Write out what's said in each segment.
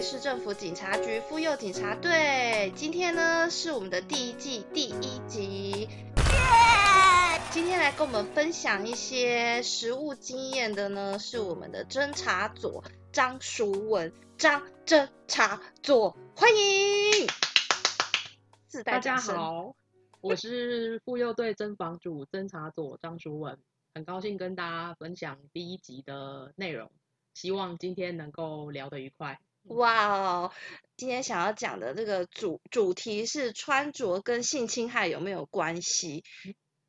市政府警察局妇幼警察队。今天呢是我们的第一季第一集，耶今天来跟我们分享一些实务经验的呢，是我们的侦查组张淑文张侦查组，欢迎。大家，好，我是妇幼队侦防组侦查组张淑文，很高兴跟大家分享第一集的内容，希望今天能够聊得愉快。哇哦！今天想要讲的这个主主题是穿着跟性侵害有没有关系？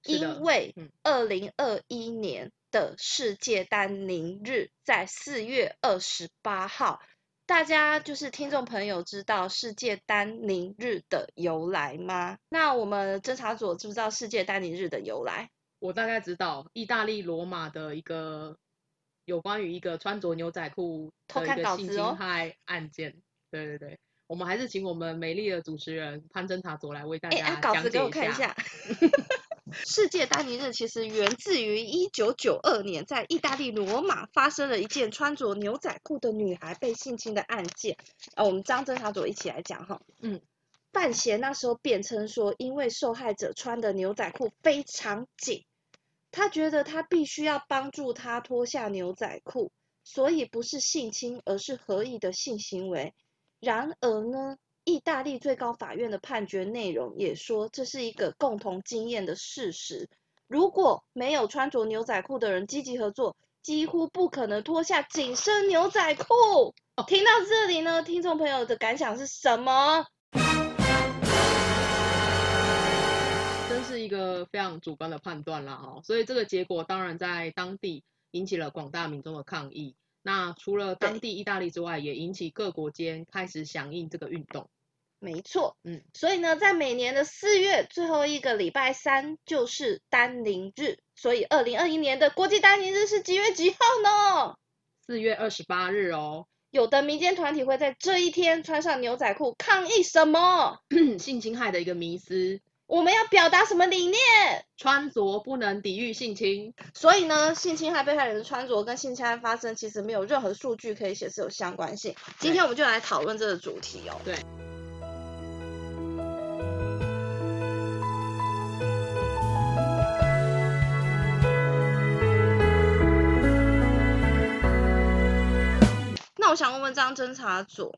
因为嗯二零二一年的世界丹宁日在四月二十八号，大家就是听众朋友知道世界丹宁日的由来吗？那我们侦查组知不知道世界丹宁日的由来？我大概知道意大利罗马的一个有关于一个穿着牛仔裤偷看的一个性稿子哦侵害案件。对对对，我们还是请我们美丽的主持人潘侦查佐来为大哎，家啊稿子给讲解一我看一下。世界丹尼日其实源自于一九九二年，在意大利罗马发生了一件穿着牛仔裤的女孩被性侵的案件。呃，我们张侦查组一起来讲哈。嗯，范闲那时候辩称说，因为受害者穿的牛仔裤非常紧，他觉得他必须要帮助他脱下牛仔裤，所以不是性侵，而是合意的性行为。然而呢，意大利最高法院的判决内容也说，这是一个共同经验的事实。如果没有穿着牛仔裤的人积极合作，几乎不可能脱下紧身牛仔裤。听到这里呢，听众朋友的感想是什么？是一个非常主观的判断啦哦，所以这个结果当然在当地引起了广大民众的抗议。那除了当地意大利之外，也引起各国间开始响应这个运动。没错，嗯，所以呢，在每年的四月最后一个礼拜三就是丹宁日，所以二零二一年的国际丹宁日是几月几号呢？四月二十八日哦，有的民间团体会在这一天穿上牛仔裤抗议什么？性侵害的一个迷思，我们要表达什么理念？穿着不能抵御性侵。所以呢，性侵害被害人的穿着跟性侵害发生其实没有任何数据可以显示有相关性。今天我们就来讨论这个主题哦。对。那我想问问张侦查组，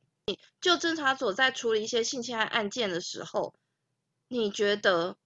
就侦查组在处理一些性侵害案件的时候，你觉得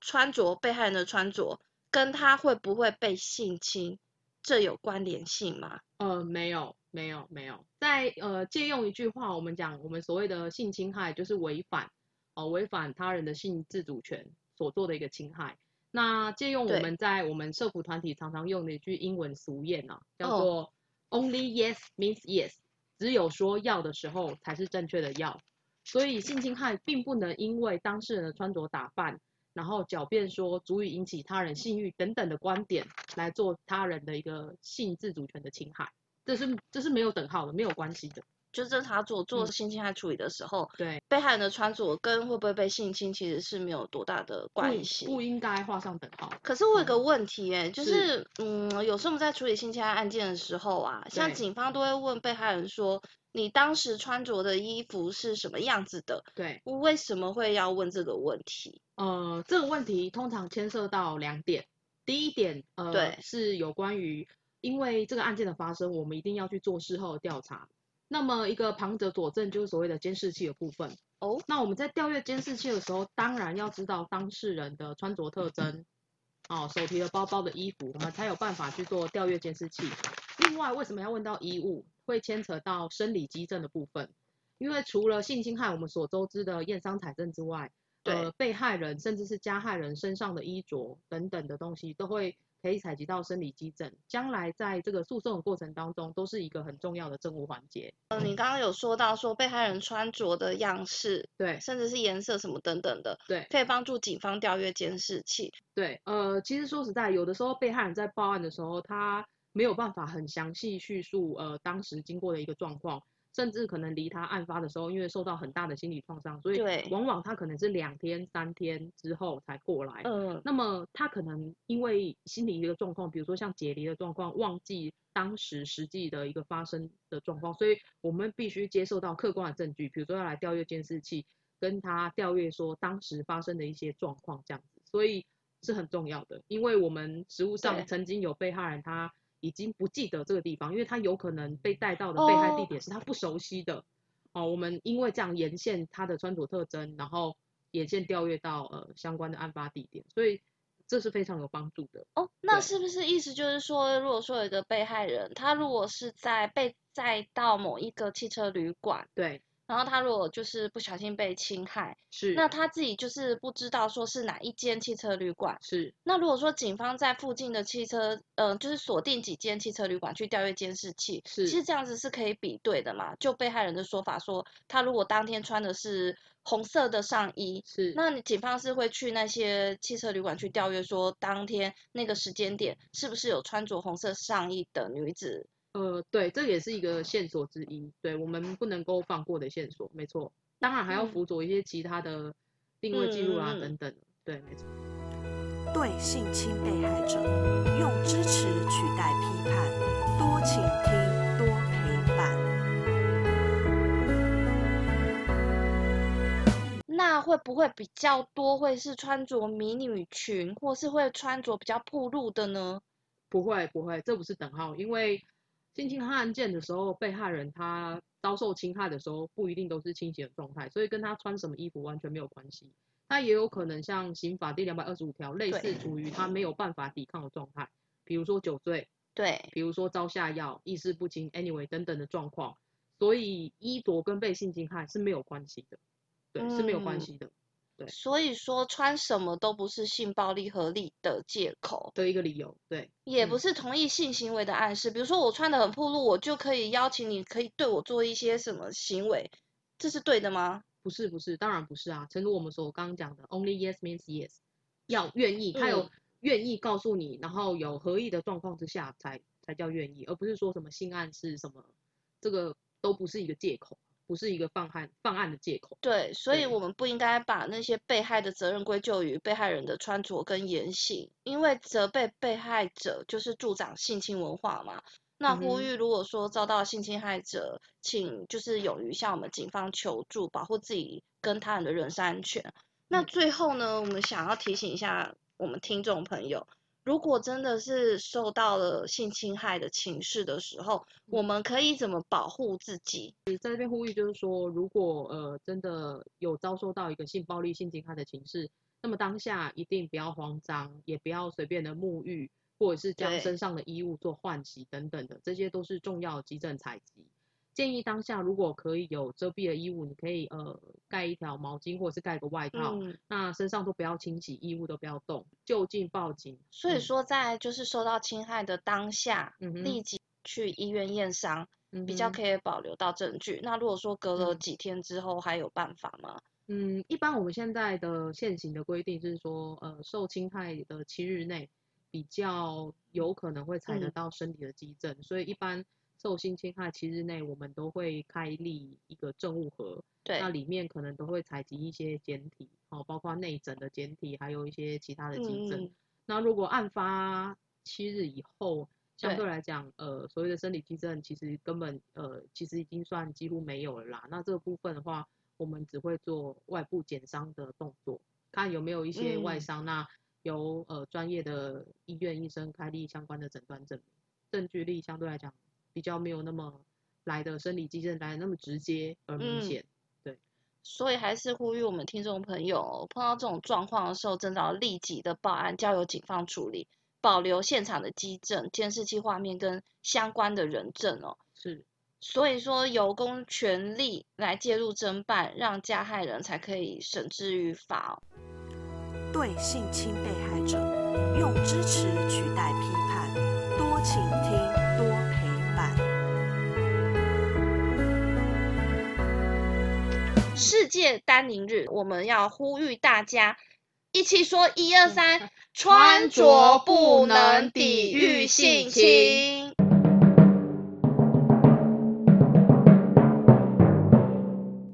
穿着被害人的穿着跟他会不会被性侵，这有关联性吗？呃，没有，没有，没有。在呃借用一句话，我们讲我们所谓的性侵害就是违反哦、违反他人的性自主权所做的一个侵害。那借用我对们在我们社服团体常常用的一句英文俗谚啊，叫哦做 “Only yes means yes”，只有说要的时候才是正确的要。所以性侵害并不能因为当事人的穿着打扮，然后狡辩说足以引起他人性欲等等的观点来做他人的一个性自主权的侵害，这是这是没有等号的，没有关系的。就侦查组做嗯性侵害处理的时候，对，被害人的穿着跟会不会被性侵其实是没有多大的不关系。不应该画上等号。可是我有个问题、哎、就是是嗯，有时候我们在处理性侵害案件的时候啊，像警方都会问被害人说，你当时穿着的衣服是什么样子的？对，为什么会要问这个问题？呃，这个问题通常牵涉到两点。第一点，呃，对是有关于因为这个案件的发生，我们一定要去做事后的调查。那么一个旁者佐证就是所谓的监视器的部分。哦，那我们在调阅监视器的时候，当然要知道当事人的穿着特征，哦，手提的包包的衣服，我们才有办法去做调阅监视器。另外，为什么要问到衣物？会牵扯到生理基证的部分，因为除了性侵害我们所周知的验伤采证之外，呃，被害人甚至是加害人身上的衣着等等的东西，都会可以采集到生理基证，将来在这个诉讼的过程当中，都是一个很重要的证物环节。呃，你刚刚有说到说被害人穿着的样式，对甚至是颜色什么等等的，对可以帮助警方调阅监视器。对，呃，其实说实在，有的时候被害人在报案的时候，他没有办法很详细叙述呃当时经过的一个状况，甚至可能离他案发的时候，因为受到很大的心理创伤，所以往往他可能是两天、三天之后才过来。嗯，那么他可能因为心理一个状况，比如说像解离的状况，忘记当时实际的一个发生的状况，所以我们必须接受到客观的证据，比如说要来调阅监视器，跟他调阅说当时发生的一些状况这样子，所以是很重要的，因为我们实物上曾经有被害人他已经不记得这个地方，因为他有可能被带到的被害地哦点是他不熟悉的。哦，我们因为这样沿线他的穿着特征，然后沿线调阅到呃相关的案发地点，所以这是非常有帮助的。哦，那是不是意思就是说，如果说有一个被害人，他如果是在被载到某一个汽车旅馆，对，然后他如果就是不小心被侵害，是那他自己就是不知道说是哪一间汽车旅馆。是那如果说警方在附近的汽车，呃，就是锁定几间汽车旅馆去调阅监视器，是其实这样子是可以比对的嘛？就被害人的说法说，他如果当天穿的是红色的上衣，是，那你警方是会去那些汽车旅馆去调阅，说当天那个时间点是不是有穿着红色上衣的女子？呃，对，这也是一个线索之一，对我们不能够放过的线索，没错。当然还要嗯辅佐一些其他的定位记录啦、嗯嗯嗯等等，对，没错。对性侵被害者，用支持取代批判，多倾听，多陪伴。那会不会比较多会是穿着迷你裙，或是会穿着比较暴露的呢？不会不会，这不是等号，因为性侵害案件的时候，被害人他遭受侵害的时候，不一定都是清醒的状态，所以跟他穿什么衣服完全没有关系。他也有可能像刑法第两百二十五条，类似处于他没有办法抵抗的状态，比如说酒醉，对，比如说遭下药、意识不清，anyway 等等的状况，所以衣着跟被性侵害是没有关系的，对，是没有关嗯系的对所以说穿什么都不是性暴力合理的借口，的一个理由，对，也不嗯是同意性行为的暗示。比如说我穿的很暴露，我就可以邀请你，可以对我做一些什么行为，这是对的吗？不是不是，当然不是啊。正如我们所刚刚讲的，only yes means yes，要愿意，他有嗯愿意告诉你，然后有合意的状况之下才才叫愿意，而不是说什么性暗示什么，这个都不是一个借口，不是一个放案犯案的借口。对，所以我们不应该把那些被害的责任归咎于被害人的穿着跟言行，因为责备被害者就是助长性侵文化嘛。那呼吁，如果说遭到性侵害者，请就是勇于向我们警方求助，保护自己跟他人的人身安全。那嗯最后呢，我们想要提醒一下我们听众朋友，如果真的是受到了性侵害的情势的时候，我们可以怎么保护自己？在这边呼吁就是说，如果呃真的有遭受到一个性暴力、性侵害的情势，那么当下一定不要慌张，也不要随便的沐浴，或者是将身上的衣物做换洗等等的，这些都是重要的急诊采集。建议当下如果可以有遮蔽的衣物，你可以呃盖一条毛巾或者是盖个外套，嗯，那身上都不要清洗，衣物都不要动，就近报警。嗯所以说在就是受到侵害的当下，嗯立即去医院验伤，嗯比较可以保留到证据。那如果说隔了嗯几天之后还有办法吗？嗯，一般我们现在的现行的规定是说，呃，受侵害的七日内比较有可能会采得嗯到身体的基证，所以一般受性侵害七日内，我们都会开立一个证物盒，对。那里面可能都会采集一些简体，哦，包括内诊的简体，还有一些其他的基证。嗯，那如果案发七日以后，相对对。来讲，呃，所谓的生理基证其实根本呃，其实已经算几乎没有了啦。那这个部分的话，我们只会做外部减伤的动作，看有没有一些外嗯。伤，那由呃专业的医院医生开立相关的诊断证明，证据力相对来讲比较没有那么来的生理基证来的那么直接而明嗯显。所以还是呼吁我们听众朋友，碰到这种状况的时候，真的要立即的报案，交由警方处理，保留现场的基证、监视器画面跟相关的人证哦。是，所以说，由公权力来介入侦办，让加害人才可以绳之于法哦。对性侵被害者，用支持取代批判，多倾听，世界丹宁日，我们要呼吁大家一起说一二三，穿着不能抵御性侵。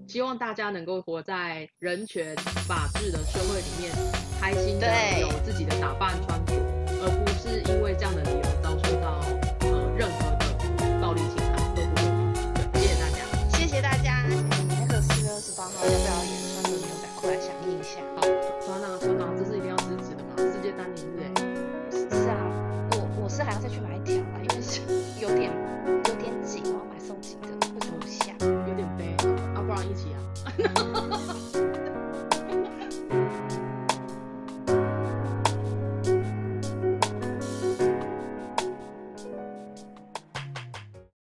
希望大家能够活在人权法治的社会里面，开心的有自己的打扮穿着，而不是因为这样的理由遭受到呃任何的暴力侵害。要不要也穿个牛仔裤来响应一下？好，首脑，首脑，这是一定要支持的嘛？世界大宁日，是啊，我我是还要再去买一条。